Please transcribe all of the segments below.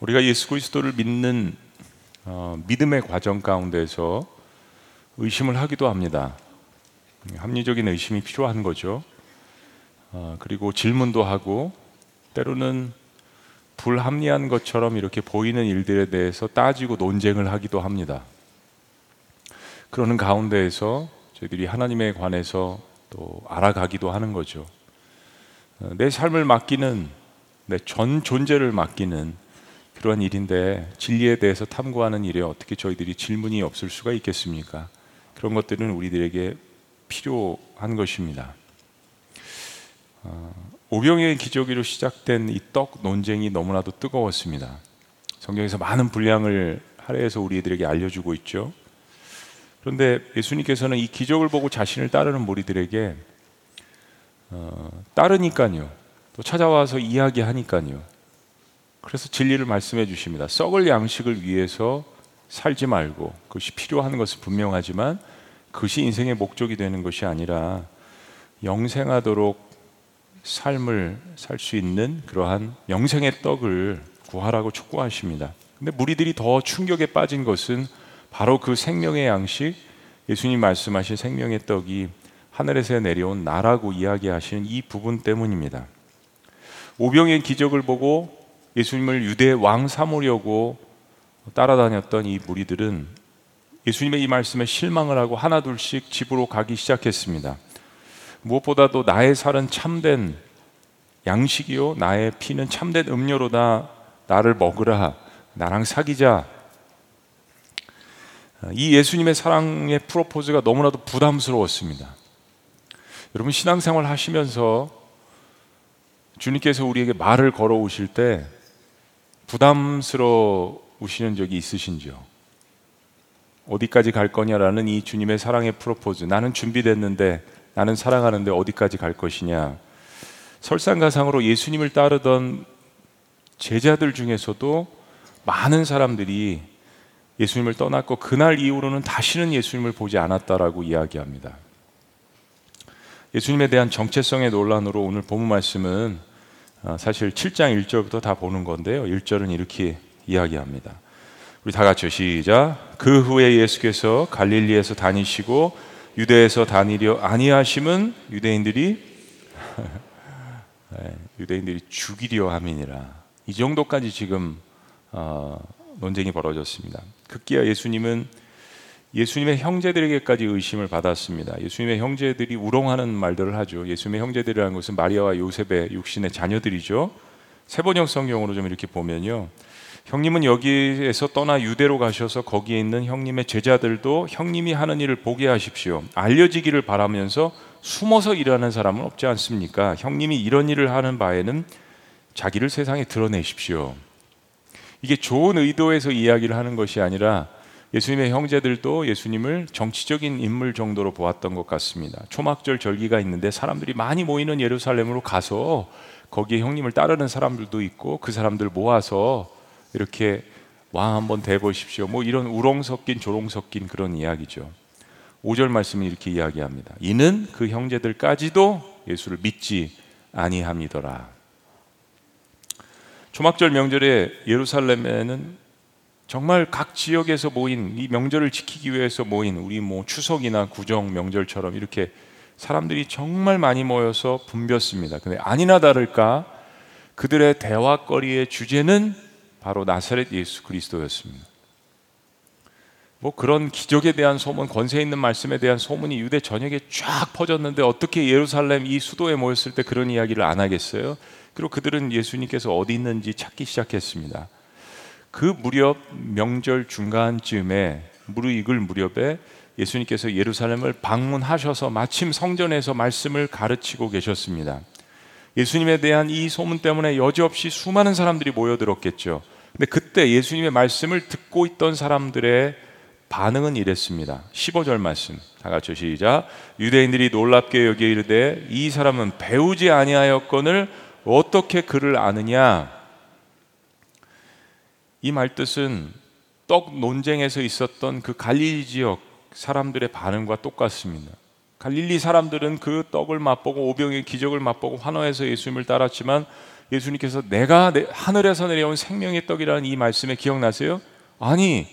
우리가 예수 그리스도를 믿는 어, 믿음의 과정 가운데서 의심을 하기도 합니다. 합리적인 의심이 필요한 거죠. 어, 그리고 질문도 하고 때로는 불합리한 것처럼 이렇게 보이는 일들에 대해서 따지고 논쟁을 하기도 합니다. 그러는 가운데에서 저희들이 하나님에 관해서 또 알아가기도 하는 거죠. 어, 내 삶을 맡기는 내 전 존재를 맡기는 그러한 일인데 진리에 대해서 탐구하는 일에 어떻게 저희들이 질문이 없을 수가 있겠습니까? 그런 것들은 우리들에게 필요한 것입니다. 어, 오병의 기저귀로 시작된 이 떡 논쟁이 너무나도 뜨거웠습니다. 성경에서 많은 분량을 할애해서 우리들에게 알려주고 있죠. 그런데 예수님께서는 이 기적을 보고 자신을 따르는 무리들에게 어, 따르니까요. 또 찾아와서 이야기하니까요. 그래서 진리를 말씀해 주십니다. 썩을 양식을 위해서 살지 말고 그것이 필요한 것은 분명하지만 그것이 인생의 목적이 되는 것이 아니라 영생하도록 삶을 살 수 있는 그러한 영생의 떡을 구하라고 촉구하십니다. 근데 무리들이 더 충격에 빠진 것은 바로 그 생명의 양식, 예수님 말씀하신 생명의 떡이 하늘에서 내려온 나라고 이야기하시는 이 부분 때문입니다. 오병의 기적을 보고 예수님을 유대 왕 삼으려고 따라다녔던 이 무리들은 예수님의 이 말씀에 실망을 하고 하나둘씩 집으로 가기 시작했습니다. 무엇보다도 나의 살은 참된 양식이요 나의 피는 참된 음료로다 나를 먹으라 나랑 사귀자 이 예수님의 사랑의 프로포즈가 너무나도 부담스러웠습니다. 여러분 신앙생활 하시면서 주님께서 우리에게 말을 걸어 오실 때 부담스러우시는 적이 있으신지요? 어디까지 갈 거냐라는 이 주님의 사랑의 프로포즈. 나는 준비됐는데, 나는 사랑하는데 어디까지 갈 것이냐. 설상가상으로 예수님을 따르던 제자들 중에서도 많은 사람들이 예수님을 떠났고 그날 이후로는 다시는 예수님을 보지 않았다라고 이야기합니다. 예수님에 대한 정체성의 논란으로 오늘 본문 말씀은 어, 사실 7장 1절부터 다 보는 건데요. 1절은 이렇게 이야기합니다. 우리 다 같이 시작. 그 후에 예수께서 갈릴리에서 다니시고 유대에서 다니려 아니하심은 유대인들이 네, 유대인들이 죽이려 함이니라. 이 정도까지 지금 어, 논쟁이 벌어졌습니다. 급기야 예수님은 예수님의 형제들에게까지 의심을 받았습니다. 예수님의 형제들이 우롱하는 말들을 하죠. 예수님의 형제들이라는 것은 마리아와 요셉의 육신의 자녀들이죠. 세번역 성경으로 좀 이렇게 보면요. 형님은 여기에서 떠나 유대로 가셔서 거기에 있는 형님의 제자들도 형님이 하는 일을 보게 하십시오. 알려지기를 바라면서 숨어서 일하는 사람은 없지 않습니까? 형님이 이런 일을 하는 바에는 자기를 세상에 드러내십시오. 이게 좋은 의도에서 이야기를 하는 것이 아니라 예수님의 형제들도 예수님을 정치적인 인물 정도로 보았던 것 같습니다. 초막절 절기가 있는데 사람들이 많이 모이는 예루살렘으로 가서 거기에 형님을 따르는 사람들도 있고 그 사람들 모아서 이렇게 왕 한번 대 보십시오. 뭐 이런 우롱 섞인 조롱 섞인 그런 이야기죠. 5절 말씀이 이렇게 이야기합니다. 이는 그 형제들까지도 예수를 믿지 아니함이더라. 초막절 명절에 예루살렘에는 정말 각 지역에서 모인 이 명절을 지키기 위해서 모인 우리 뭐 추석이나 구정 명절처럼 이렇게 사람들이 정말 많이 모여서 붐볐습니다. 근데 아니나 다를까 그들의 대화거리의 주제는 바로 나사렛 예수 그리스도였습니다. 뭐 그런 기적에 대한 소문, 권세 있는 말씀에 대한 소문이 유대 전역에 쫙 퍼졌는데 어떻게 예루살렘 이 수도에 모였을 때 그런 이야기를 안 하겠어요? 그리고 그들은 예수님께서 어디 있는지 찾기 시작했습니다. 그 무렵 명절 중간쯤에 무르익을 무렵에 예수님께서 예루살렘을 방문하셔서 마침 성전에서 말씀을 가르치고 계셨습니다. 예수님에 대한 이 소문 때문에 여지없이 수많은 사람들이 모여들었겠죠. 근데 그때 예수님의 말씀을 듣고 있던 사람들의 반응은 이랬습니다. 15절 말씀. 다 같이 시작. 유대인들이 놀랍게 여기 이르되 이 사람은 배우지 아니하였건을 어떻게 그를 아느냐? 이 말뜻은 떡 논쟁에서 있었던 그 갈릴리 지역 사람들의 반응과 똑같습니다. 갈릴리 사람들은 그 떡을 맛보고 오병의 기적을 맛보고 환호해서 예수님을 따랐지만 예수님께서 내가 하늘에서 내려온 생명의 떡이라는 이 말씀에 기억나세요? 아니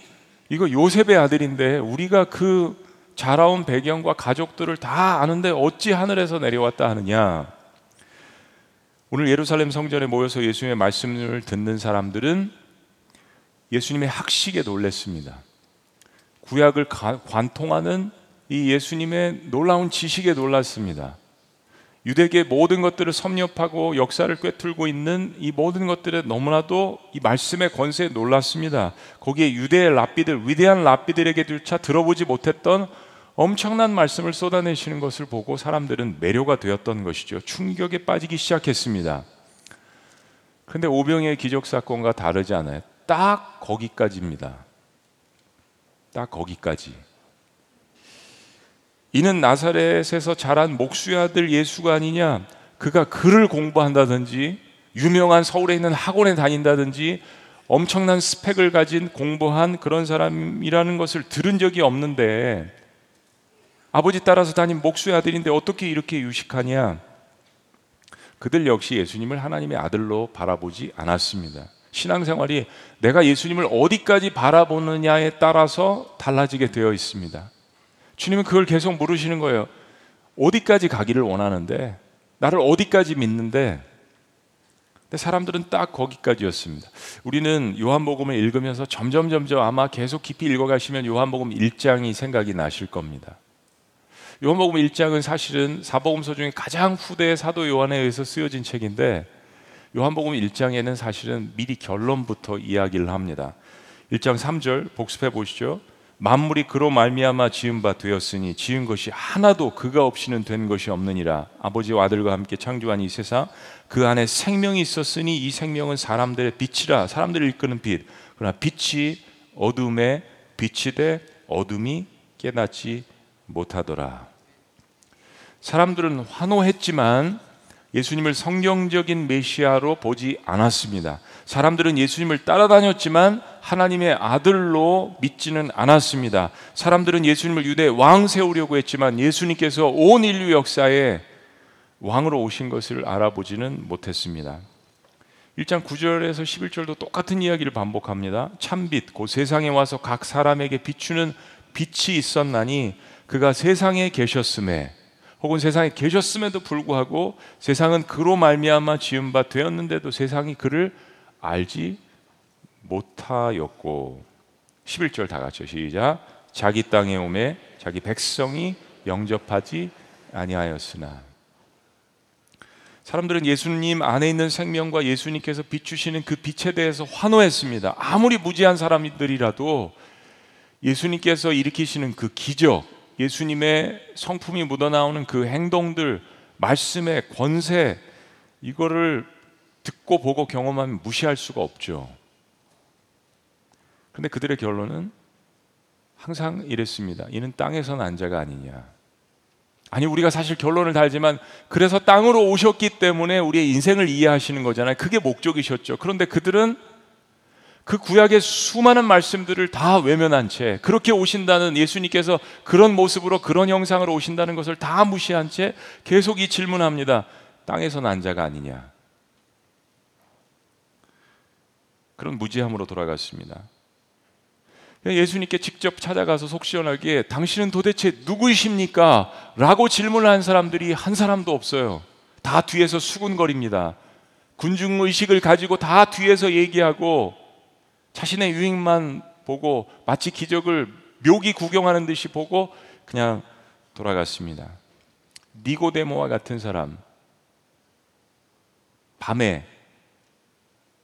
이거 요셉의 아들인데 우리가 그 자라온 배경과 가족들을 다 아는데 어찌 하늘에서 내려왔다 하느냐? 오늘 예루살렘 성전에 모여서 예수님의 말씀을 듣는 사람들은 예수님의 학식에 놀랐습니다. 구약을 관통하는 이 예수님의 놀라운 지식에 놀랐습니다. 유대계 모든 것들을 섭렵하고 역사를 꿰뚫고 있는 이 모든 것들에 너무나도 이 말씀의 권세에 놀랐습니다. 거기에 유대의 랍비들, 위대한 랍비들에게조차 들어보지 못했던 엄청난 말씀을 쏟아내시는 것을 보고 사람들은 매료가 되었던 것이죠. 충격에 빠지기 시작했습니다. 근데 오병의 기적 사건과 다르지 않아요. 딱 거기까지입니다. 딱 거기까지. 이는 나사렛에서 자란 목수의 아들 예수가 아니냐? 그가 글을 공부한다든지 유명한 서울에 있는 학원에 다닌다든지 엄청난 스펙을 가진 공부한 그런 사람이라는 것을 들은 적이 없는데 아버지 따라서 다닌 목수의 아들인데 어떻게 이렇게 유식하냐? 그들 역시 예수님을 하나님의 아들로 바라보지 않았습니다. 신앙생활이 내가 예수님을 어디까지 바라보느냐에 따라서 달라지게 되어 있습니다. 주님은 그걸 계속 물으시는 거예요. 어디까지 가기를 원하는데, 나를 어디까지 믿는데, 근데 사람들은 딱 거기까지였습니다. 우리는 요한복음을 읽으면서 점점 점점 아마 계속 깊이 읽어가시면 요한복음 1장이 생각이 나실 겁니다. 요한복음 1장은 사실은 사복음서 중에 가장 후대의 사도 요한에 의해서 쓰여진 책인데 요한복음 1장에는 사실은 미리 결론부터 이야기를 합니다. 1장 3절 복습해 보시죠. 만물이 그로 말미암아 지은 바 되었으니 지은 것이 하나도 그가 없이는 된 것이 없느니라. 아버지와 아들과 함께 창조한 이 세상 그 안에 생명이 있었으니 이 생명은 사람들의 빛이라. 사람들을 이끄는 빛. 그러나 빛이 어둠에 빛이 돼 어둠이 깨닫지 못하더라. 사람들은 환호했지만 예수님을 성경적인 메시아로 보지 않았습니다. 사람들은 예수님을 따라다녔지만 하나님의 아들로 믿지는 않았습니다. 사람들은 예수님을 유대 왕 세우려고 했지만 예수님께서 온 인류 역사에 왕으로 오신 것을 알아보지는 못했습니다. 1장 9절에서 11절도 똑같은 이야기를 반복합니다. 참빛, 그 세상에 와서 각 사람에게 비추는 빛이 있었나니 그가 세상에 계셨음에 혹은 세상에 계셨음에도 불구하고 세상은 그로 말미암아 지은 바 되었는데도 세상이 그를 알지 못하였고. 11절 다 같이 시작. 자기 땅에 오매 자기 백성이 영접하지 아니하였으나. 사람들은 예수님 안에 있는 생명과 예수님께서 비추시는 그 빛에 대해서 환호했습니다. 아무리 무지한 사람들이라도 예수님께서 일으키시는 그 기적, 예수님의 성품이 묻어나오는 그 행동들, 말씀의 권세, 이거를 듣고 보고 경험하면 무시할 수가 없죠. 근데 그들의 결론은 항상 이랬습니다. 이는 땅에서 난 자가 아니냐. 아니, 우리가 사실 결론을 달지만 그래서 땅으로 오셨기 때문에 우리의 인생을 이해하시는 거잖아요. 그게 목적이셨죠. 그런데 그들은 그 구약의 수많은 말씀들을 다 외면한 채 그렇게 오신다는 예수님께서 그런 모습으로 그런 형상으로 오신다는 것을 다 무시한 채 계속 이 질문합니다. 땅에서 난 자가 아니냐. 그런 무지함으로 돌아갔습니다. 예수님께 직접 찾아가서 속 시원하게 당신은 도대체 누구이십니까? 라고 질문을 한 사람들이 한 사람도 없어요. 다 뒤에서 수군거립니다. 군중의식을 가지고 다 뒤에서 얘기하고 자신의 유익만 보고 마치 기적을 묘기 구경하는 듯이 보고 그냥 돌아갔습니다. 니고데모와 같은 사람 밤에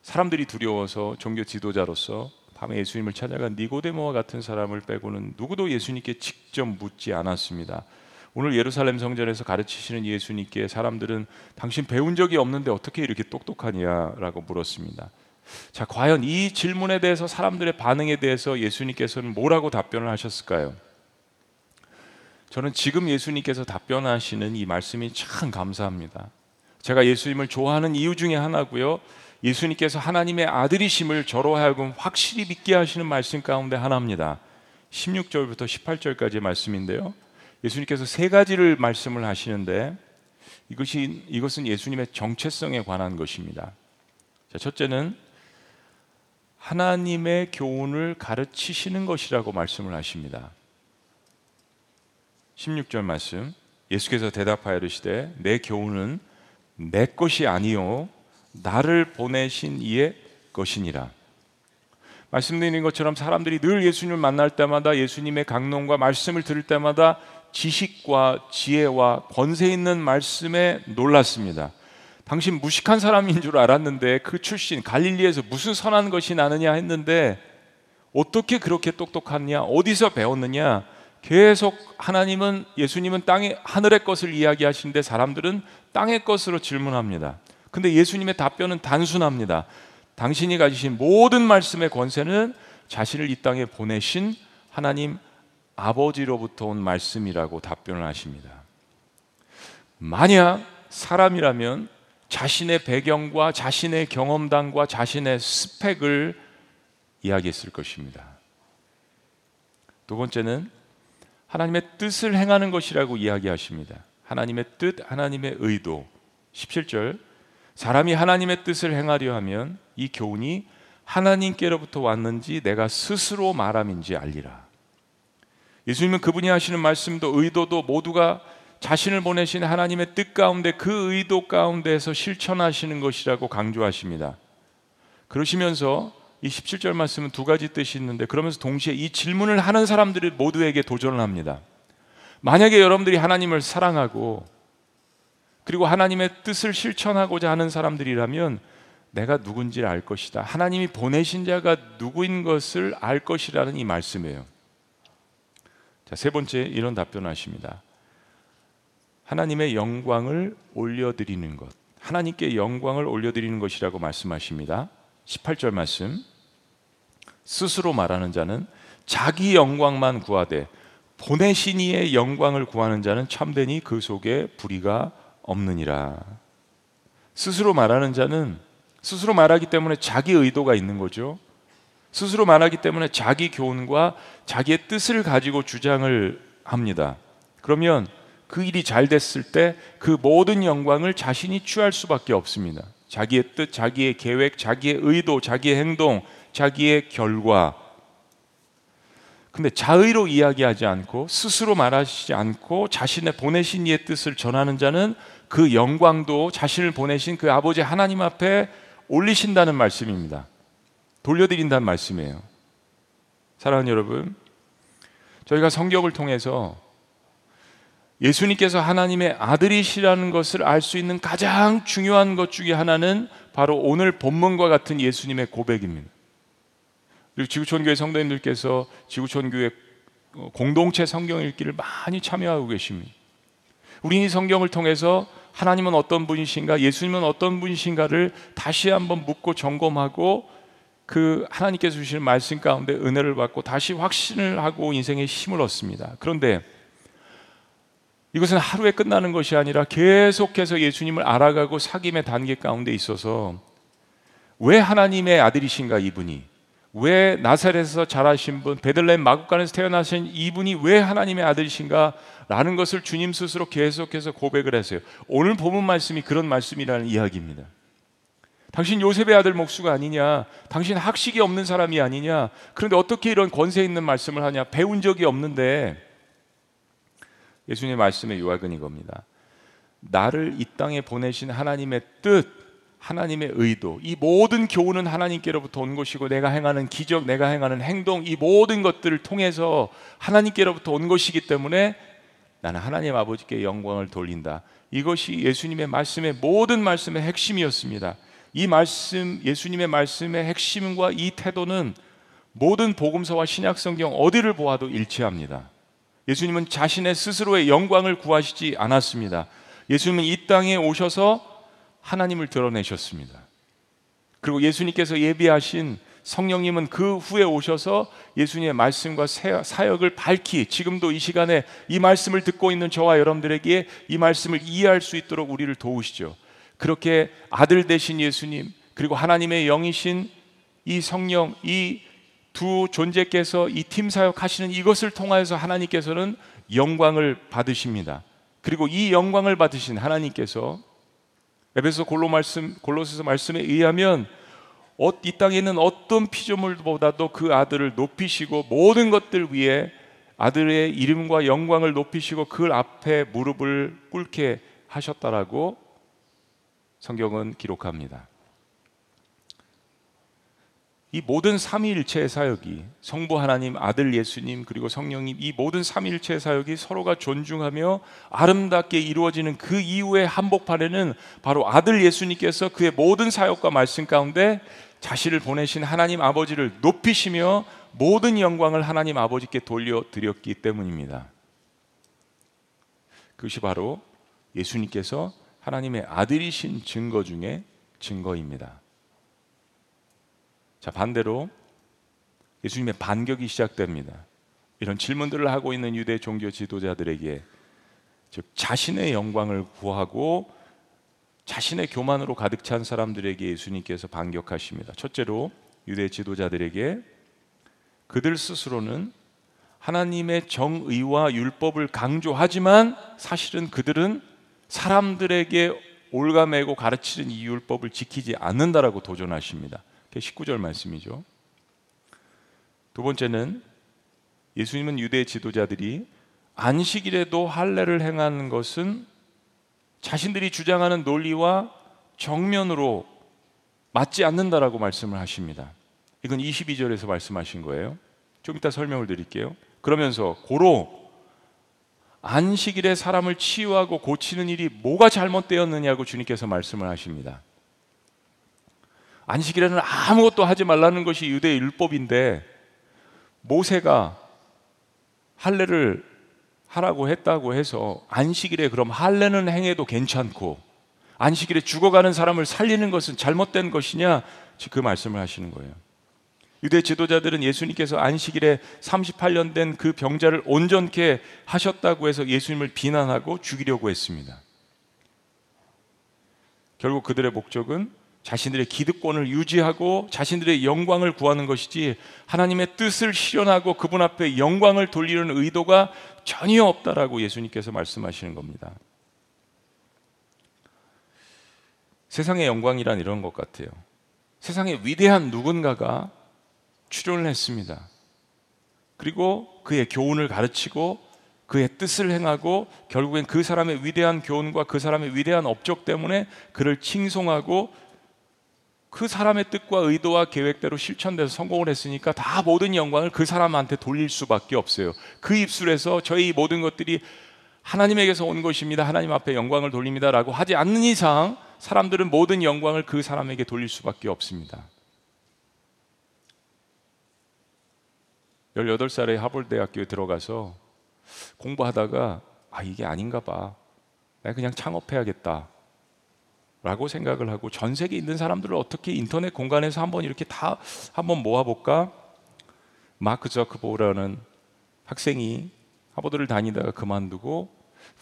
사람들이 두려워서 종교 지도자로서 밤에 예수님을 찾아간 니고데모와 같은 사람을 빼고는 누구도 예수님께 직접 묻지 않았습니다. 오늘 예루살렘 성전에서 가르치시는 예수님께 사람들은 당신 배운 적이 없는데 어떻게 이렇게 똑똑하냐라고 물었습니다. 자, 과연 이 질문에 대해서 사람들의 반응에 대해서 예수님께서는 뭐라고 답변을 하셨을까요? 저는 지금 예수님께서 답변하시는 이 말씀이 참 감사합니다. 제가 예수님을 좋아하는 이유 중에 하나고요. 예수님께서 하나님의 아들이심을 저로 하여금 확실히 믿게 하시는 말씀 가운데 하나입니다. 16절부터 18절까지의 말씀인데요. 예수님께서 세 가지를 말씀을 하시는데 이것이 이것은 예수님의 정체성에 관한 것입니다. 자, 첫째는 하나님의 교훈을 가르치시는 것이라고 말씀을 하십니다. 16절 말씀. 예수께서 대답하여 이르시되 내 교훈은 내 것이 아니요 나를 보내신 이의 것이니라. 말씀드린 것처럼 사람들이 늘 예수님을 만날 때마다 예수님의 강론과 말씀을 들을 때마다 지식과 지혜와 권세 있는 말씀에 놀랐습니다. 당신 무식한 사람인 줄 알았는데 그 출신 갈릴리에서 무슨 선한 것이 나느냐 했는데 어떻게 그렇게 똑똑하냐? 어디서 배웠느냐? 계속 하나님은 예수님은 땅의 하늘의 것을 이야기하시는데 사람들은 땅의 것으로 질문합니다. 근데 예수님의 답변은 단순합니다. 당신이 가지신 모든 말씀의 권세는 자신을 이 땅에 보내신 하나님 아버지로부터 온 말씀이라고 답변을 하십니다. 만약 사람이라면 자신의 배경과 자신의 경험담과 자신의 스펙을 이야기했을 것입니다. 두 번째는 하나님의 뜻을 행하는 것이라고 이야기하십니다. 하나님의 뜻, 하나님의 의도. 17절. 사람이 하나님의 뜻을 행하려 하면 이 교훈이 하나님께로부터 왔는지 내가 스스로 말함인지 알리라. 예수님은 그분이 하시는 말씀도 의도도 모두가 자신을 보내신 하나님의 뜻 가운데 그 의도 가운데에서 실천하시는 것이라고 강조하십니다. 그러시면서 이 17절 말씀은 두 가지 뜻이 있는데 그러면서 동시에 이 질문을 하는 사람들이 모두에게 도전을 합니다. 만약에 여러분들이 하나님을 사랑하고 그리고 하나님의 뜻을 실천하고자 하는 사람들이라면 내가 누군지 알 것이다. 하나님이 보내신 자가 누구인 것을 알 것이라는 이 말씀이에요. 자, 세 번째 이런 답변하십니다. 하나님의 영광을 올려드리는 것. 하나님께 영광을 올려드리는 것이라고 말씀하십니다. 18절 말씀. 스스로 말하는 자는 자기 영광만 구하되 보내신 이의 영광을 구하는 자는 참되니 그 속에 불의가 없느니라. 스스로 말하는 자는 스스로 말하기 때문에 자기 의도가 있는 거죠. 스스로 말하기 때문에 자기 교훈과 자기의 뜻을 가지고 주장을 합니다. 그러면 그 일이 잘 됐을 때 그 모든 영광을 자신이 취할 수밖에 없습니다. 자기의 뜻, 자기의 계획, 자기의 의도, 자기의 행동, 자기의 결과. 근데 자의로 이야기하지 않고 스스로 말하시지 않고 자신의 보내신 이의 뜻을 전하는 자는 그 영광도 자신을 보내신 그 아버지 하나님 앞에 올리신다는 말씀입니다. 돌려드린다는 말씀이에요. 사랑하는 여러분, 저희가 성경을 통해서 예수님께서 하나님의 아들이시라는 것을 알 수 있는 가장 중요한 것 중에 하나는 바로 오늘 본문과 같은 예수님의 고백입니다. 그리고 지구촌교회 성도님들께서 지구촌교회 공동체 성경 읽기를 많이 참여하고 계십니다. 우리 이 성경을 통해서 하나님은 어떤 분이신가, 예수님은 어떤 분이신가를 다시 한번 묻고 점검하고 그 하나님께서 주시는 말씀 가운데 은혜를 받고 다시 확신을 하고 인생의 힘을 얻습니다. 그런데 이것은 하루에 끝나는 것이 아니라 계속해서 예수님을 알아가고 사귐의 단계 가운데 있어서 왜 하나님의 아들이신가 이분이 왜 나사렛에서 자라신 분 베들레헴 마국간에서 태어나신 이분이 왜 하나님의 아들이신가 라는 것을 주님 스스로 계속해서 고백을 했어요. 오늘 본문 말씀이 그런 말씀이라는 이야기입니다. 당신 요셉의 아들 목수가 아니냐? 당신 학식이 없는 사람이 아니냐? 그런데 어떻게 이런 권세 있는 말씀을 하냐? 배운 적이 없는데 예수님의 말씀의 요약은 이겁니다. 나를 이 땅에 보내신 하나님의 뜻, 하나님의 의도, 이 모든 교훈은 하나님께로부터 온 것이고 내가 행하는 기적, 내가 행하는 행동, 이 모든 것들을 통해서 하나님께로부터 온 것이기 때문에 나는 하나님 아버지께 영광을 돌린다. 이것이 예수님의 말씀의 모든 말씀의 핵심이었습니다. 이 말씀, 예수님의 말씀의 핵심과 이 태도는 모든 복음서와 신약 성경 어디를 보아도 일치합니다. 예수님은 자신의 스스로의 영광을 구하시지 않았습니다. 예수님은 이 땅에 오셔서 하나님을 드러내셨습니다. 그리고 예수님께서 예비하신 성령님은 그 후에 오셔서 예수님의 말씀과 사역을 밝히 지금도 이 시간에 이 말씀을 듣고 있는 저와 여러분들에게 이 말씀을 이해할 수 있도록 우리를 도우시죠. 그렇게 아들 되신 예수님 그리고 하나님의 영이신 이 성령 이 두 존재께서 이 팀 사역 하시는 이것을 통하여서 하나님께서는 영광을 받으십니다. 그리고 이 영광을 받으신 하나님께서 에베소 골로 말씀 골로새서 말씀에 의하면 어, 이 땅에 있는 어떤 피조물보다도 그 아들을 높이시고 모든 것들 위에 아들의 이름과 영광을 높이시고 그 앞에 무릎을 꿇게 하셨다라고 성경은 기록합니다. 이 모든 삼위일체의 사역이 성부 하나님, 아들 예수님 그리고 성령님 이 모든 삼위일체의 사역이 서로가 존중하며 아름답게 이루어지는 그 이후의 한복판에는 바로 아들 예수님께서 그의 모든 사역과 말씀 가운데 자신을 보내신 하나님 아버지를 높이시며 모든 영광을 하나님 아버지께 돌려드렸기 때문입니다. 그것이 바로 예수님께서 하나님의 아들이신 증거 중에 증거입니다. 자, 반대로 예수님의 반격이 시작됩니다. 이런 질문들을 하고 있는 유대 종교 지도자들에게 즉 자신의 영광을 구하고 자신의 교만으로 가득 찬 사람들에게 예수님께서 반격하십니다. 첫째로 유대 지도자들에게 그들 스스로는 하나님의 정의와 율법을 강조하지만 사실은 그들은 사람들에게 올가매고 가르치는 이 율법을 지키지 않는다라고 도전하십니다. 19절 말씀이죠. 두 번째는 예수님은 유대 지도자들이 안식일에도 할례를 행하는 것은 자신들이 주장하는 논리와 정면으로 맞지 않는다라고 말씀을 하십니다. 이건 22절에서 말씀하신 거예요. 좀 이따 설명을 드릴게요. 그러면서 고로 안식일에 사람을 치유하고 고치는 일이 뭐가 잘못되었느냐고 주님께서 말씀을 하십니다. 안식일에는 아무것도 하지 말라는 것이 유대 율법인데 모세가 할례를 하라고 했다고 해서 안식일에 그럼 할례는 행해도 괜찮고 안식일에 죽어가는 사람을 살리는 것은 잘못된 것이냐 그 말씀을 하시는 거예요. 유대 지도자들은 예수님께서 안식일에 38년 된 그 병자를 온전케 하셨다고 해서 예수님을 비난하고 죽이려고 했습니다. 결국 그들의 목적은 자신들의 기득권을 유지하고 자신들의 영광을 구하는 것이지 하나님의 뜻을 실현하고 그분 앞에 영광을 돌리는 의도가 전혀 없다라고 예수님께서 말씀하시는 겁니다. 세상의 영광이란 이런 것 같아요. 세상에 위대한 누군가가 출연을 했습니다. 그리고 그의 교훈을 가르치고 그의 뜻을 행하고 결국엔 그 사람의 위대한 교훈과 그 사람의 위대한 업적 때문에 그를 칭송하고 그 사람의 뜻과 의도와 계획대로 실천돼서 성공을 했으니까 다 모든 영광을 그 사람한테 돌릴 수밖에 없어요. 그 입술에서 저희 모든 것들이 하나님에게서 온 것입니다. 하나님 앞에 영광을 돌립니다라고 하지 않는 이상 사람들은 모든 영광을 그 사람에게 돌릴 수밖에 없습니다. 18살에 하버드대학교에 들어가서 공부하다가 아 이게 아닌가 봐. 내가 그냥 창업해야겠다. 라고 생각을 하고 전 세계에 있는 사람들을 어떻게 인터넷 공간에서 한번 이렇게 다 한번 모아볼까? 마크 저크보라는 학생이 하버드를 다니다가 그만두고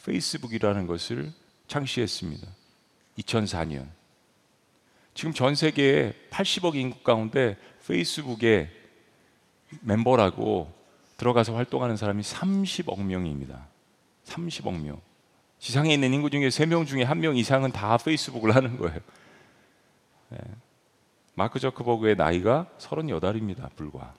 페이스북이라는 것을 창시했습니다. 2004년. 지금 전 세계에 80억 인구 가운데 페이스북에 멤버라고 들어가서 활동하는 사람이 30억 명입니다. 30억 명. 지상에 있는 인구 중에 3명 중에 1명 이상은 다 페이스북을 하는 거예요. 네. 마크 저크버그의 나이가 38입니다. 불과.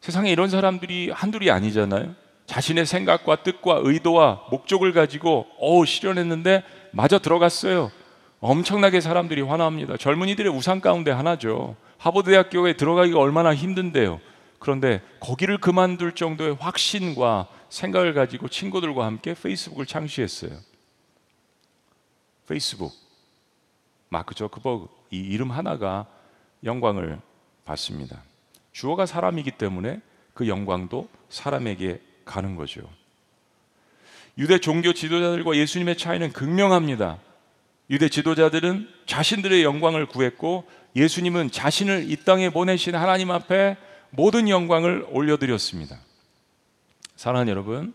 세상에 이런 사람들이 한둘이 아니잖아요. 자신의 생각과 뜻과 의도와 목적을 가지고 어 실현했는데 마저 들어갔어요. 엄청나게 사람들이 화납니다. 젊은이들의 우상 가운데 하나죠. 하버드 대학교에 들어가기가 얼마나 힘든데요. 그런데 거기를 그만둘 정도의 확신과 생각을 가지고 친구들과 함께 페이스북을 창시했어요. 페이스북 마크 저크버그 이 이름 하나가 영광을 받습니다. 주어가 사람이기 때문에 그 영광도 사람에게 가는 거죠. 유대 종교 지도자들과 예수님의 차이는 극명합니다. 유대 지도자들은 자신들의 영광을 구했고 예수님은 자신을 이 땅에 보내신 하나님 앞에 모든 영광을 올려드렸습니다. 사랑하는 여러분,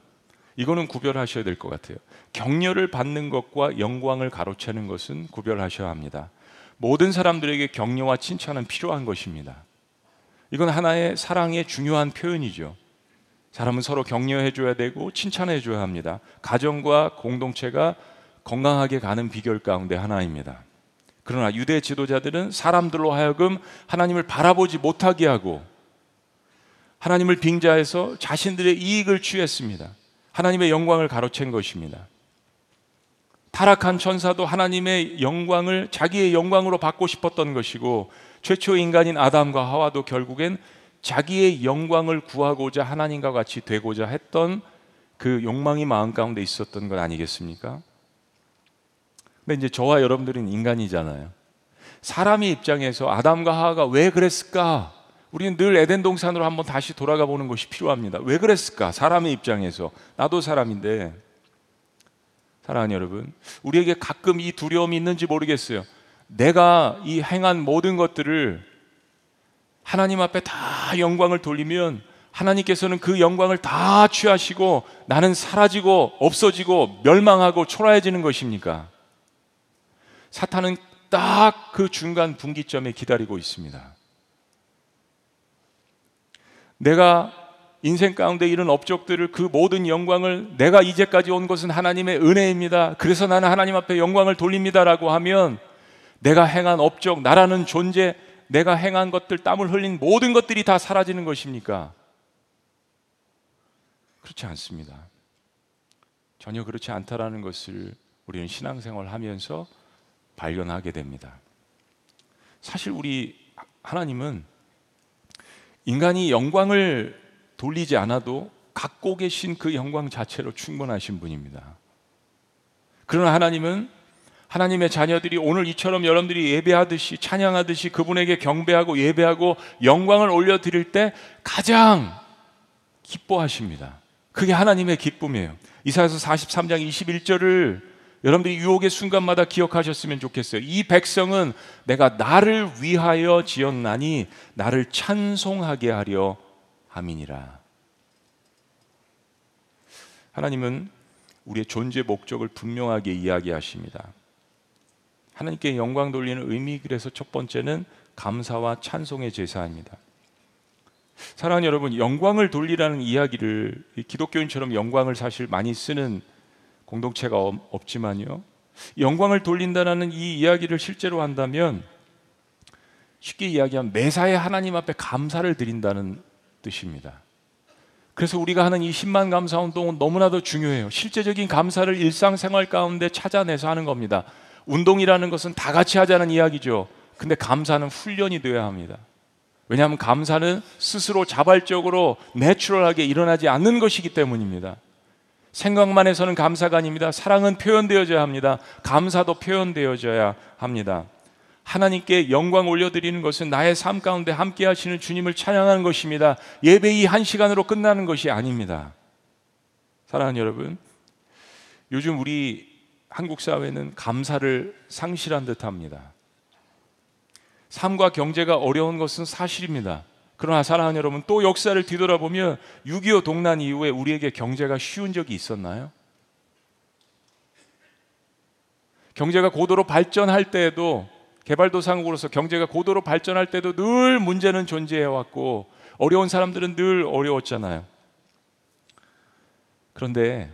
이거는 구별하셔야 될 것 같아요. 격려를 받는 것과 영광을 가로채는 것은 구별하셔야 합니다. 모든 사람들에게 격려와 칭찬은 필요한 것입니다. 이건 하나의 사랑의 중요한 표현이죠. 사람은 서로 격려해 줘야 되고 칭찬해 줘야 합니다. 가정과 공동체가 건강하게 가는 비결 가운데 하나입니다. 그러나 유대 지도자들은 사람들로 하여금 하나님을 바라보지 못하게 하고 하나님을 빙자해서 자신들의 이익을 취했습니다. 하나님의 영광을 가로챈 것입니다. 타락한 천사도 하나님의 영광을 자기의 영광으로 받고 싶었던 것이고 최초 인간인 아담과 하와도 결국엔 자기의 영광을 구하고자 하나님과 같이 되고자 했던 그 욕망이 마음 가운데 있었던 것 아니겠습니까? 근데 이제 저와 여러분들은 인간이잖아요. 사람의 입장에서 아담과 하와가 왜 그랬을까? 우리는 늘 에덴 동산으로 한번 다시 돌아가 보는 것이 필요합니다. 왜 그랬을까? 사람의 입장에서 나도 사람인데 사랑하는 여러분, 우리에게 가끔 이 두려움이 있는지 모르겠어요. 내가 이 행한 모든 것들을 하나님 앞에 다 영광을 돌리면 하나님께서는 그 영광을 다 취하시고 나는 사라지고 없어지고 멸망하고 초라해지는 것입니까? 사탄은 딱 그 중간 분기점에 기다리고 있습니다. 내가 인생 가운데 이런 업적들을 그 모든 영광을 내가 이제까지 온 것은 하나님의 은혜입니다. 그래서 나는 하나님 앞에 영광을 돌립니다라고 하면 내가 행한 업적, 나라는 존재, 내가 행한 것들, 땀을 흘린 모든 것들이 다 사라지는 것입니까? 그렇지 않습니다. 전혀 그렇지 않다라는 것을 우리는 신앙생활 하면서 발견하게 됩니다. 사실 우리 하나님은 인간이 영광을 돌리지 않아도 갖고 계신 그 영광 자체로 충분하신 분입니다. 그러나 하나님은 하나님의 자녀들이 오늘 이처럼 여러분들이 예배하듯이 찬양하듯이 그분에게 경배하고 예배하고 영광을 올려드릴 때 가장 기뻐하십니다. 그게 하나님의 기쁨이에요. 이사야서 43장 21절을 여러분들이 유혹의 순간마다 기억하셨으면 좋겠어요. 이 백성은 내가 나를 위하여 지었나니 나를 찬송하게 하려 함이니라. 하나님은 우리의 존재 목적을 분명하게 이야기하십니다. 하나님께 영광 돌리는 의미 그래서 첫 번째는 감사와 찬송의 제사입니다. 사랑하는 여러분, 영광을 돌리라는 이야기를 기독교인처럼 영광을 사실 많이 쓰는 공동체가 없지만요. 영광을 돌린다는 이 이야기를 실제로 한다면 쉽게 이야기하면 매사에 하나님 앞에 감사를 드린다는 뜻입니다. 그래서 우리가 하는 이 10만 감사 운동은 너무나도 중요해요. 실제적인 감사를 일상생활 가운데 찾아내서 하는 겁니다. 운동이라는 것은 다 같이 하자는 이야기죠. 근데 감사는 훈련이 되어야 합니다. 왜냐하면 감사는 스스로 자발적으로 내추럴하게 일어나지 않는 것이기 때문입니다. 생각만 해서는 감사가 아닙니다. 사랑은 표현되어져야 합니다. 감사도 표현되어져야 합니다. 하나님께 영광 올려드리는 것은 나의 삶 가운데 함께 하시는 주님을 찬양하는 것입니다. 예배 이 한 시간으로 끝나는 것이 아닙니다. 사랑하는 여러분, 요즘 우리 한국 사회는 감사를 상실한 듯 합니다. 삶과 경제가 어려운 것은 사실입니다. 그러나 사랑하는 여러분, 또 역사를 뒤돌아보면 6.25 동란 이후에 우리에게 경제가 쉬운 적이 있었나요? 경제가 고도로 발전할 때에도 개발도상국으로서 경제가 고도로 발전할 때도 늘 문제는 존재해 왔고 어려운 사람들은 늘 어려웠잖아요. 그런데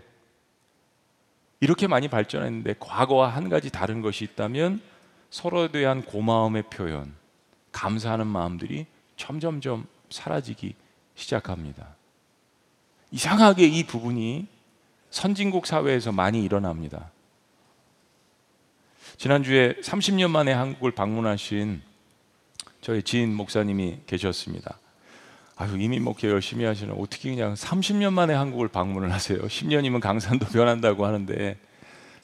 이렇게 많이 발전했는데 과거와 한 가지 다른 것이 있다면 서로에 대한 고마움의 표현, 감사하는 마음들이 점점점 사라지기 시작합니다. 이상하게 이 부분이 선진국 사회에서 많이 일어납니다. 지난주에 30년 만에 한국을 방문하신 저희 지인 목사님이 계셨습니다. 아유, 이민 목회 열심히 하시는 어떻게 그냥 30년 만에 한국을 방문을 하세요. 10년이면 강산도 변한다고 하는데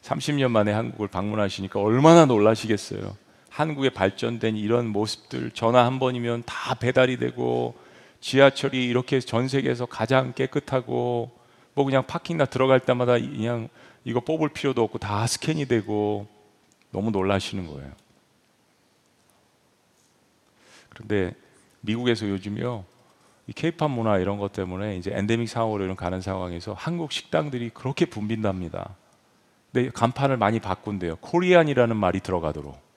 30년 만에 한국을 방문하시니까 얼마나 놀라시겠어요. 한국의 발전된 이런 모습들 전화 한 번이면 다 배달이 되고 지하철이 이렇게 전 세계에서 가장 깨끗하고 뭐 그냥 파킹나 들어갈 때마다 그냥 이거 뽑을 필요도 없고 다 스캔이 되고 너무 놀라시는 거예요. 그런데 미국에서 요즘요 이 케이팝 문화 이런 것 때문에 이제 엔데믹 상황으로 이런 가는 상황에서 한국 식당들이 그렇게 붐빈답니다. 근데 간판을 많이 바꾼대요. 코리안이라는 말이 들어가도록.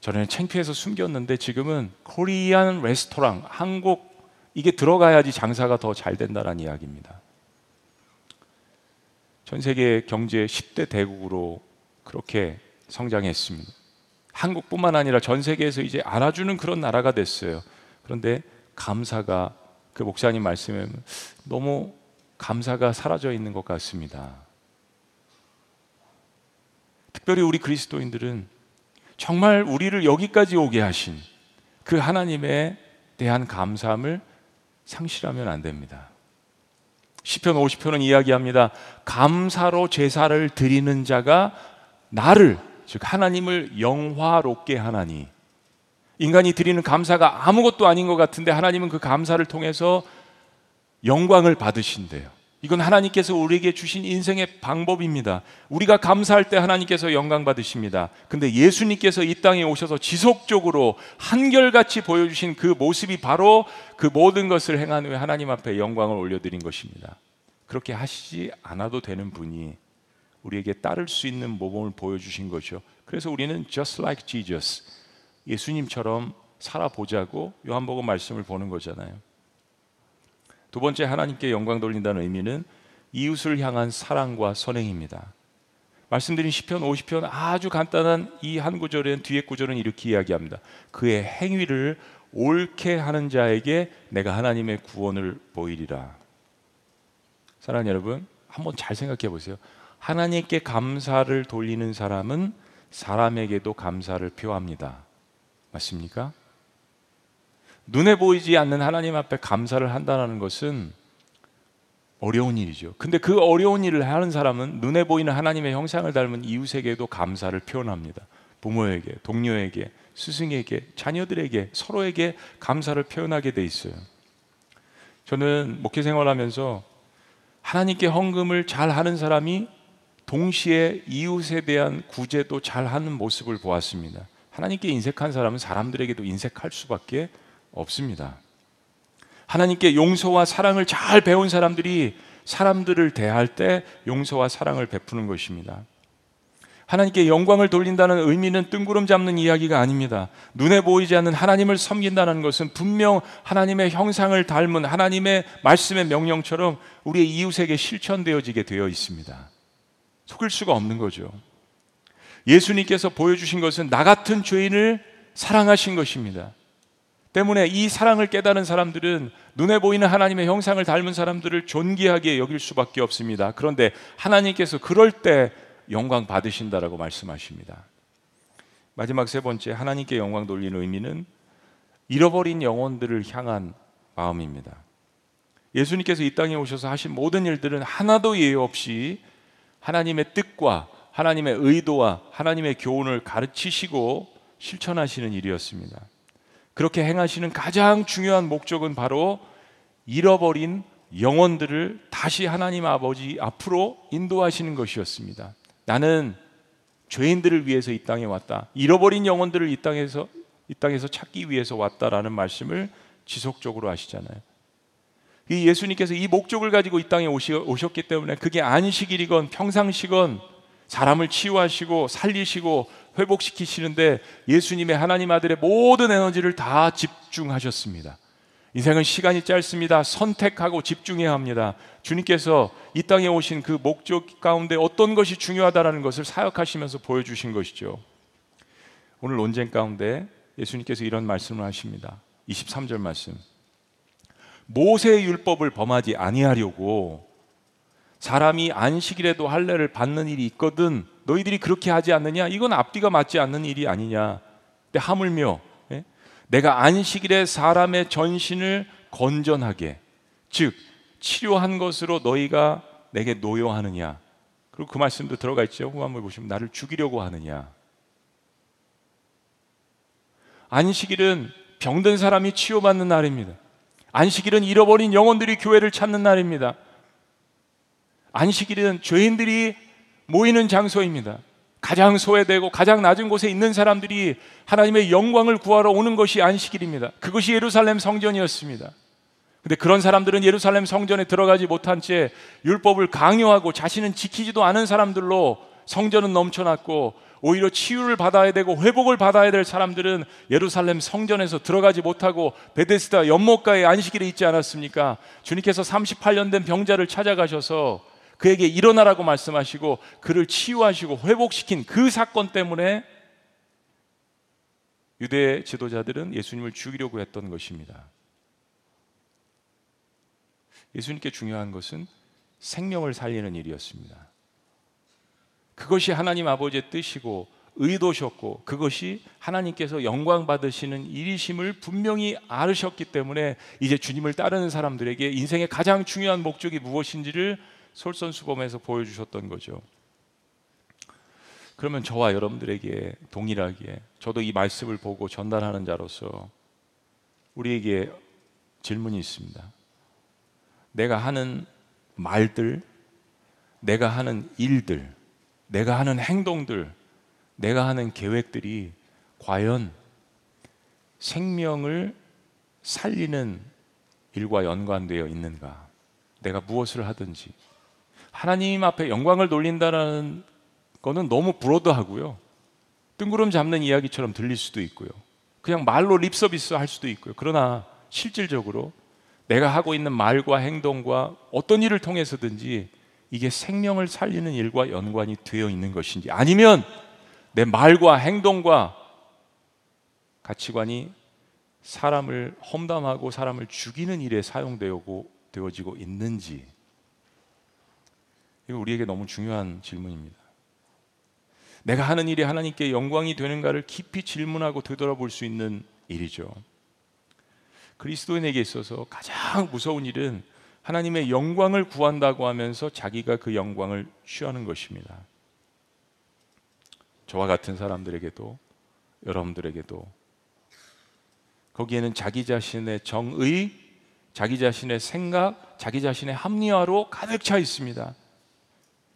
전에는 창피해서 숨겼는데 지금은 코리안 레스토랑, 한국인 이게 들어가야지 장사가 더 잘 된다는 이야기입니다. 전 세계 경제 10대 대국으로 그렇게 성장했습니다. 한국뿐만 아니라 전 세계에서 이제 알아주는 그런 나라가 됐어요. 그런데 감사가 그 목사님 말씀에 너무 감사가 사라져 있는 것 같습니다. 특별히 우리 그리스도인들은 정말 우리를 여기까지 오게 하신 그 하나님에 대한 감사함을 상실하면 안 됩니다. 시편 50편은 이야기합니다. 감사로 제사를 드리는 자가 나를 즉 하나님을 영화롭게 하나니 인간이 드리는 감사가 아무것도 아닌 것 같은데 하나님은 그 감사를 통해서 영광을 받으신대요. 이건 하나님께서 우리에게 주신 인생의 방법입니다. 우리가 감사할 때 하나님께서 영광 받으십니다. 근데 예수님께서 이 땅에 오셔서 지속적으로 한결같이 보여주신 그 모습이 바로 그 모든 것을 행한 후에 하나님 앞에 영광을 올려드린 것입니다. 그렇게 하시지 않아도 되는 분이 우리에게 따를 수 있는 모범을 보여주신 거죠. 그래서 우리는 just like Jesus, 예수님처럼 살아보자고 요한복음 말씀을 보는 거잖아요. 두 번째 하나님께 영광 돌린다는 의미는 이웃을 향한 사랑과 선행입니다. 말씀드린 시편 50편 아주 간단한 이 한 구절은 뒤에 구절은 이렇게 이야기합니다. 그의 행위를 옳게 하는 자에게 내가 하나님의 구원을 보이리라. 사랑하는 여러분, 한번 잘 생각해 보세요. 하나님께 감사를 돌리는 사람은 사람에게도 감사를 표합니다. 맞습니까? 눈에 보이지 않는 하나님 앞에 감사를 한다는 것은 어려운 일이죠. 근데 그 어려운 일을 하는 사람은 눈에 보이는 하나님의 형상을 닮은 이웃에게도 감사를 표현합니다. 부모에게, 동료에게, 스승에게, 자녀들에게, 서로에게 감사를 표현하게 돼 있어요. 저는 목회 생활하면서 하나님께 헌금을 잘 하는 사람이 동시에 이웃에 대한 구제도 잘 하는 모습을 보았습니다. 하나님께 인색한 사람은 사람들에게도 인색할 수밖에 없습니다. 하나님께 용서와 사랑을 잘 배운 사람들이 사람들을 대할 때 용서와 사랑을 베푸는 것입니다. 하나님께 영광을 돌린다는 의미는 뜬구름 잡는 이야기가 아닙니다. 눈에 보이지 않는 하나님을 섬긴다는 것은 분명 하나님의 형상을 닮은 하나님의 말씀의 명령처럼 우리의 이웃에게 실천되어지게 되어 있습니다. 속일 수가 없는 거죠. 예수님께서 보여주신 것은 나 같은 죄인을 사랑하신 것입니다. 때문에 이 사랑을 깨달은 사람들은 눈에 보이는 하나님의 형상을 닮은 사람들을 존귀하게 여길 수밖에 없습니다. 그런데 하나님께서 그럴 때 영광 받으신다라고 말씀하십니다. 마지막 세 번째 하나님께 영광 돌리는 의미는 잃어버린 영혼들을 향한 마음입니다. 예수님께서 이 땅에 오셔서 하신 모든 일들은 하나도 예외 없이 하나님의 뜻과 하나님의 의도와 하나님의 교훈을 가르치시고 실천하시는 일이었습니다. 그렇게 행하시는 가장 중요한 목적은 바로 잃어버린 영혼들을 다시 하나님 아버지 앞으로 인도하시는 것이었습니다. 나는 죄인들을 위해서 이 땅에 왔다. 잃어버린 영혼들을 이 땅에서 이 땅에서 찾기 위해서 왔다라는 말씀을 지속적으로 하시잖아요. 이 예수님께서 이 목적을 가지고 이 땅에 오셨기 때문에 그게 안식일이건 평상시건 사람을 치유하시고 살리시고 회복시키시는데 예수님의 하나님 아들의 모든 에너지를 다 집중하셨습니다. 인생은 시간이 짧습니다. 선택하고 집중해야 합니다. 주님께서 이 땅에 오신 그 목적 가운데 어떤 것이 중요하다라는 것을 사역하시면서 보여주신 것이죠. 오늘 논쟁 가운데 예수님께서 이런 말씀을 하십니다. 23절 말씀. 모세의 율법을 범하지 아니하려고 사람이 안식일에도 할례를 받는 일이 있거든 너희들이 그렇게 하지 않느냐? 이건 앞뒤가 맞지 않는 일이 아니냐? 근데 하물며 예? 내가 안식일에 사람의 전신을 건전하게 즉 치료한 것으로 너희가 내게 노여하느냐? 그리고 그 말씀도 들어가 있죠. 후한번 보시면 나를 죽이려고 하느냐? 안식일은 병든 사람이 치유받는 날입니다. 안식일은 잃어버린 영혼들이 교회를 찾는 날입니다. 안식일은 죄인들이 모이는 장소입니다. 가장 소외되고 가장 낮은 곳에 있는 사람들이 하나님의 영광을 구하러 오는 것이 안식일입니다. 그것이 예루살렘 성전이었습니다. 근데 그런 사람들은 예루살렘 성전에 들어가지 못한 채 율법을 강요하고 자신은 지키지도 않은 사람들로 성전은 넘쳐났고 오히려 치유를 받아야 되고 회복을 받아야 될 사람들은 예루살렘 성전에서 들어가지 못하고 베데스다 연못가에 안식일에 있지 않았습니까? 주님께서 38년 된 병자를 찾아가셔서 그에게 일어나라고 말씀하시고 그를 치유하시고 회복시킨 그 사건 때문에 유대 지도자들은 예수님을 죽이려고 했던 것입니다. 예수님께 중요한 것은 생명을 살리는 일이었습니다. 그것이 하나님 아버지의 뜻이고 의도셨고 그것이 하나님께서 영광 받으시는 일이심을 분명히 알으셨기 때문에 이제 주님을 따르는 사람들에게 인생의 가장 중요한 목적이 무엇인지를 솔선수범해서 보여주셨던 거죠. 그러면 저와 여러분들에게 동일하게 저도 이 말씀을 보고 전달하는 자로서 우리에게 질문이 있습니다. 내가 하는 말들, 내가 하는 일들, 내가 하는 행동들, 내가 하는 계획들이 과연 생명을 살리는 일과 연관되어 있는가? 내가 무엇을 하든지 하나님 앞에 영광을 돌린다는 거는 너무 브로드하고요. 뜬구름 잡는 이야기처럼 들릴 수도 있고요. 그냥 말로 립서비스 할 수도 있고요. 그러나 실질적으로 내가 하고 있는 말과 행동과 어떤 일을 통해서든지 이게 생명을 살리는 일과 연관이 되어 있는 것인지 아니면 내 말과 행동과 가치관이 사람을 험담하고 사람을 죽이는 일에 사용되고 되어지고 있는지 이거 우리에게 너무 중요한 질문입니다. 내가 하는 일이 하나님께 영광이 되는가를 깊이 질문하고 되돌아볼 수 있는 일이죠. 그리스도인에게 있어서 가장 무서운 일은 하나님의 영광을 구한다고 하면서 자기가 그 영광을 취하는 것입니다. 저와 같은 사람들에게도 여러분들에게도 거기에는 자기 자신의 정의, 자기 자신의 생각, 자기 자신의 합리화로 가득 차 있습니다.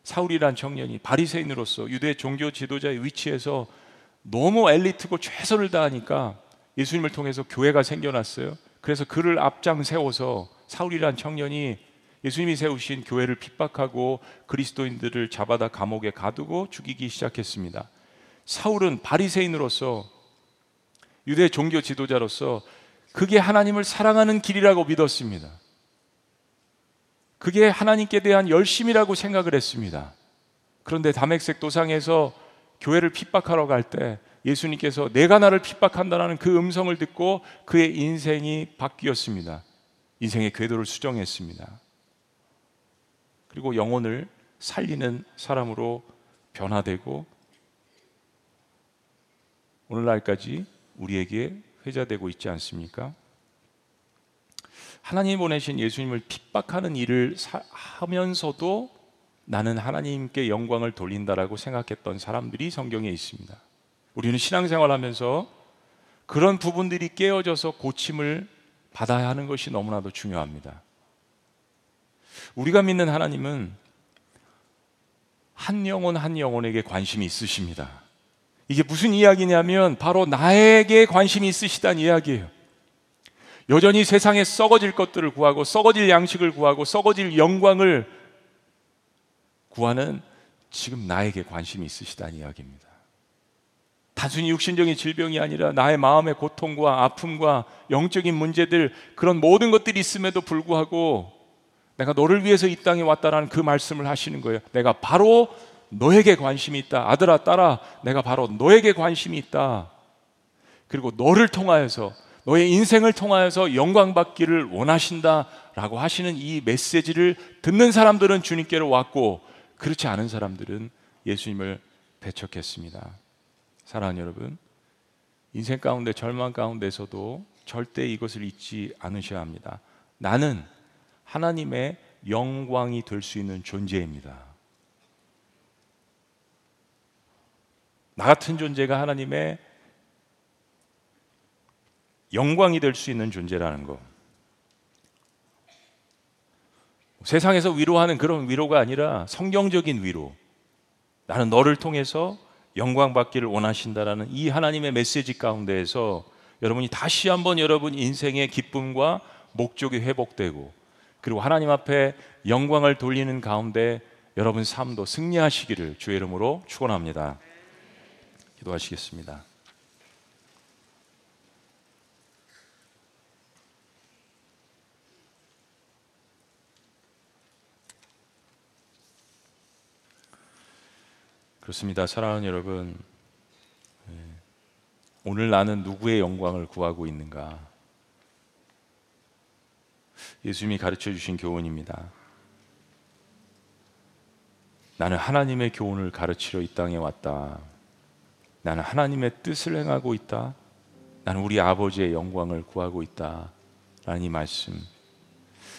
사울이란 청년이 바리새인으로서 유대 종교 지도자의 위치에서 너무 엘리트고 최선을 다하니까 예수님을 통해서 교회가 생겨났어요. 그래서 그를 앞장 세워서 사울이란 청년이 예수님이 세우신 교회를 핍박하고 그리스도인들을 잡아다 감옥에 가두고 죽이기 시작했습니다. 사울은 바리새인으로서 유대 종교 지도자로서 그게 하나님을 사랑하는 길이라고 믿었습니다. 그게 하나님께 대한 열심이라고 생각을 했습니다. 그런데 담액색 도상에서 교회를 핍박하러 갈 때 예수님께서 내가 나를 핍박한다라는 그 음성을 듣고 그의 인생이 바뀌었습니다. 인생의 궤도를 수정했습니다. 그리고 영혼을 살리는 사람으로 변화되고 오늘날까지 우리에게 회자되고 있지 않습니까? 하나님 보내신 예수님을 핍박하는 일을 하면서도 나는 하나님께 영광을 돌린다라고 생각했던 사람들이 성경에 있습니다. 우리는 신앙생활하면서 그런 부분들이 깨어져서 고침을 받아야 하는 것이 너무나도 중요합니다. 우리가 믿는 하나님은 한 영혼 한 영혼에게 관심이 있으십니다. 이게 무슨 이야기냐면 바로 나에게 관심이 있으시다는 이야기예요. 여전히 세상에 썩어질 것들을 구하고 썩어질 양식을 구하고 썩어질 영광을 구하는 지금 나에게 관심이 있으시다는 이야기입니다. 단순히 육신적인 질병이 아니라 나의 마음의 고통과 아픔과 영적인 문제들 그런 모든 것들이 있음에도 불구하고 내가 너를 위해서 이 땅에 왔다라는 그 말씀을 하시는 거예요. 내가 바로 너에게 관심이 있다. 아들아, 딸아, 내가 바로 너에게 관심이 있다. 그리고 너를 통하여서 너의 인생을 통하여서 영광 받기를 원하신다라고 하시는 이 메시지를 듣는 사람들은 주님께로 왔고 그렇지 않은 사람들은 예수님을 배척했습니다. 사랑하는 여러분, 인생 가운데 절망 가운데서도 절대 이것을 잊지 않으셔야 합니다. 나는 하나님의 영광이 될 수 있는 존재입니다. 나 같은 존재가 하나님의 영광이 될 수 있는 존재라는 거. 세상에서 위로하는 그런 위로가 아니라 성경적인 위로. 나는 너를 통해서 영광 받기를 원하신다라는 이 하나님의 메시지 가운데에서 여러분이 다시 한번 여러분 인생의 기쁨과 목적이 회복되고 그리고 하나님 앞에 영광을 돌리는 가운데 여러분 삶도 승리하시기를 주의 이름으로 축원합니다. 기도하시겠습니다. 그렇습니다. 사랑하는 여러분, 예, 오늘 나는 누구의 영광을 구하고 있는가? 예수님이 가르쳐 주신 교훈입니다. 나는 하나님의 교훈을 가르치러 이 땅에 왔다. 나는 하나님의 뜻을 행하고 있다. 나는 우리 아버지의 영광을 구하고 있다. 라는 이 말씀.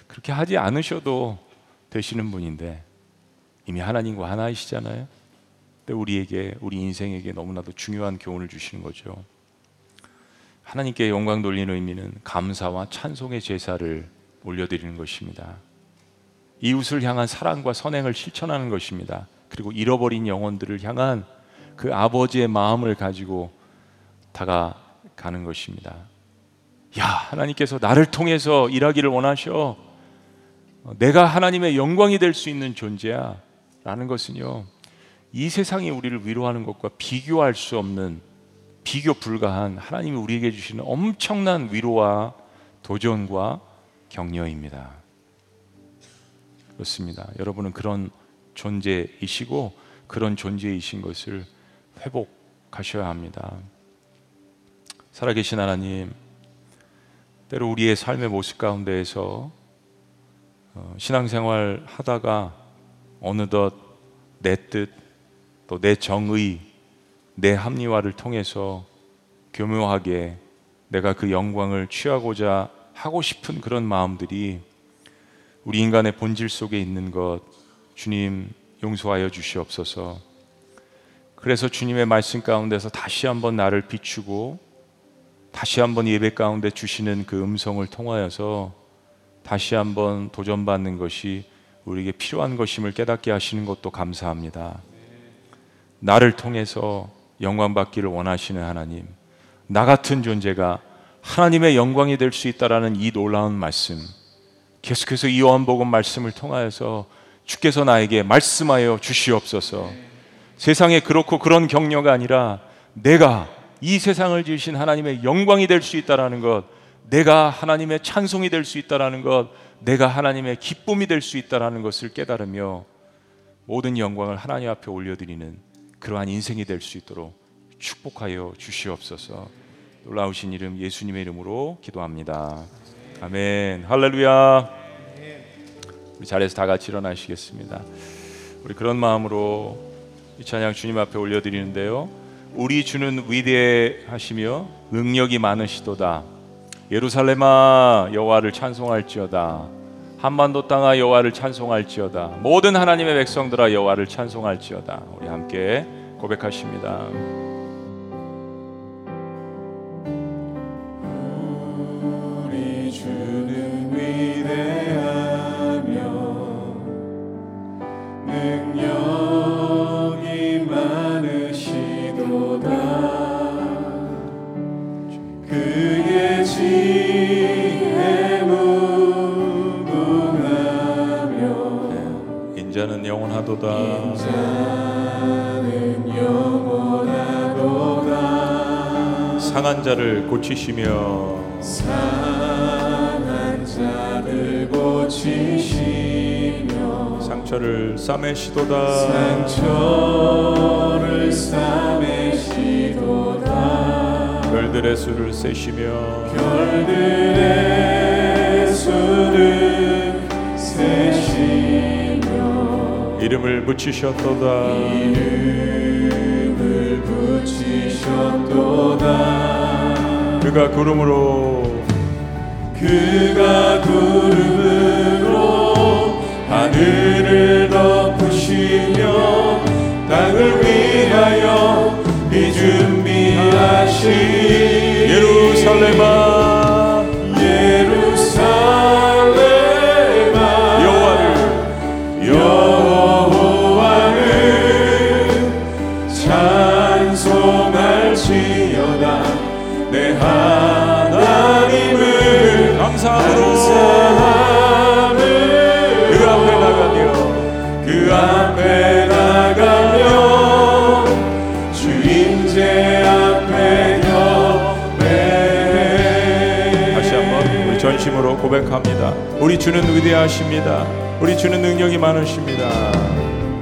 그렇게 하지 않으셔도 되시는 분인데 이미 하나님과 하나이시잖아요. 우리에게 우리 인생에게 너무나도 중요한 교훈을 주시는 거죠. 하나님께 영광 돌리는 의미는 감사와 찬송의 제사를 올려드리는 것입니다. 이웃을 향한 사랑과 선행을 실천하는 것입니다. 그리고 잃어버린 영혼들을 향한 그 아버지의 마음을 가지고 다가가는 것입니다. 야, 하나님께서 나를 통해서 일하기를 원하셔. 내가 하나님의 영광이 될 수 있는 존재야. 라는 것은요, 이 세상이 우리를 위로하는 것과 비교할 수 없는 비교 불가한 하나님이 우리에게 주시는 엄청난 위로와 도전과 격려입니다. 그렇습니다. 여러분은 그런 존재이시고 그런 존재이신 것을 회복하셔야 합니다. 살아계신 하나님, 때로 우리의 삶의 모습 가운데에서 어, 신앙생활 하다가 어느덧 내 뜻, 또 내 정의, 내 합리화를 통해서 교묘하게 내가 그 영광을 취하고자 하고 싶은 그런 마음들이 우리 인간의 본질 속에 있는 것 주님 용서하여 주시옵소서. 그래서 주님의 말씀 가운데서 다시 한번 나를 비추고 다시 한번 예배 가운데 주시는 그 음성을 통하여서 다시 한번 도전받는 것이 우리에게 필요한 것임을 깨닫게 하시는 것도 감사합니다. 나를 통해서 영광 받기를 원하시는 하나님, 나 같은 존재가 하나님의 영광이 될 수 있다라는 이 놀라운 말씀. 계속해서 이 요한복음 말씀을 통하여서 주께서 나에게 말씀하여 주시옵소서. 세상에 그렇고 그런 격려가 아니라 내가 이 세상을 지으신 하나님의 영광이 될 수 있다라는 것, 내가 하나님의 찬송이 될 수 있다라는 것, 내가 하나님의 기쁨이 될 수 있다라는 것을 깨달으며 모든 영광을 하나님 앞에 올려드리는 그러한 인생이 될 수 있도록 축복하여 주시옵소서. 놀라우신 이름 예수님의 이름으로 기도합니다. 아멘. 할렐루야. 우리 자리에서 다 같이 일어나시겠습니다. 우리 그런 마음으로 이 찬양 주님 앞에 올려드리는데요. 우리 주는 위대하시며 능력이 많으시도다. 예루살렘아 여호와를 찬송할지어다. 한반도 땅아 여호와를 찬송할지어다. 모든 하나님의 백성들아 여호와를 찬송할지어다. 우리 함께 고백하십니다. 고치시며 상한 자를 고치시며 상처를 싸매시도다. 상처를 싸매시도다. 별들의 수를 세시며 별들의 수를 세시며 이름을 붙이셨도다. 이름을 붙이셨도다 그가 구름으로. 그가 구름으로 하늘을 덮으시며 땅을 위하여 비준비하신 예루살렘아 고백합니다. 우리 주는 위대하십니다. 우리 주는 능력이 많으십니다.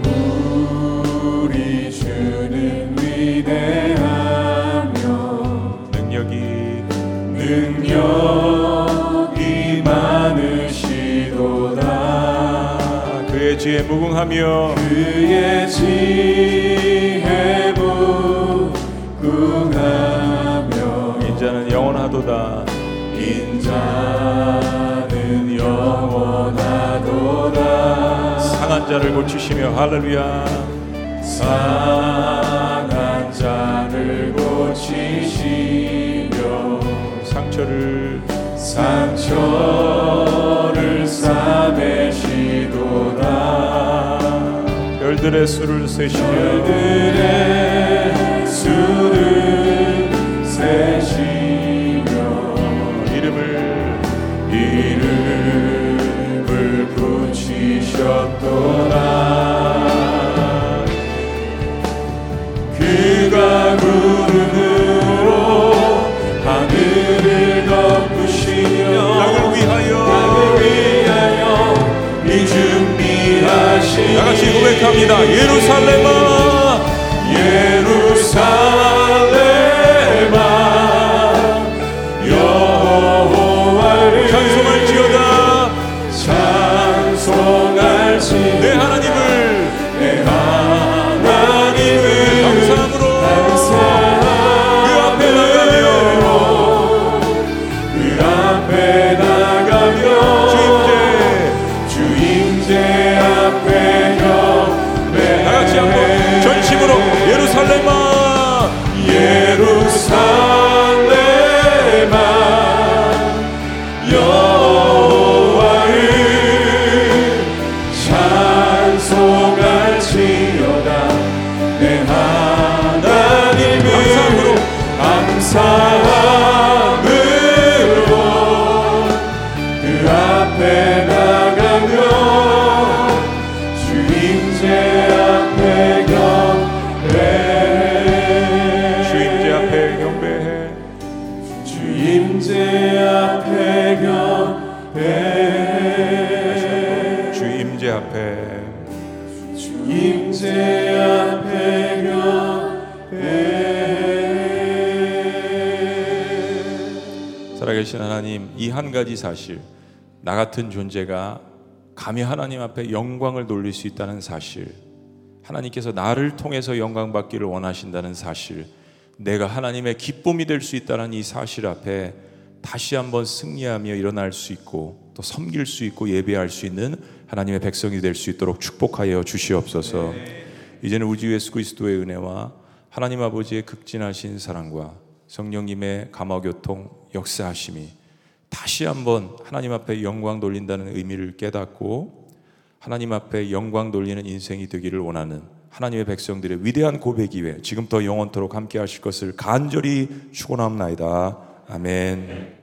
우리 주는 위대하며 능력이 능력이 많으시도다 그의 지혜 무궁하며 그의 지혜 자를 고치시며 할렐루야. 상한 자를 고치시며 상처를 상처를 싸매시도다 별들의 수를 세시며 그들의 수를 예루살렘아 한 가지 사실. 나 같은 존재가 감히 하나님 앞에 영광을 돌릴 수 있다는 사실. 하나님께서 나를 통해서 영광 받기를 원하신다는 사실. 내가 하나님의 기쁨이 될 수 있다는 이 사실 앞에 다시 한번 승리하며 일어날 수 있고 또 섬길 수 있고 예배할 수 있는 하나님의 백성이 될 수 있도록 축복하여 주시옵소서. 이제는 우주 예수 그리스도의 은혜와 하나님 아버지의 극진하신 사랑과 성령님의 감화 교통 역사하심이 다시 한번 하나님 앞에 영광 돌린다는 의미를 깨닫고 하나님 앞에 영광 돌리는 인생이 되기를 원하는 하나님의 백성들의 위대한 고백 이외 지금부터 영원토록 함께 하실 것을 간절히 축원합나이다. 아멘.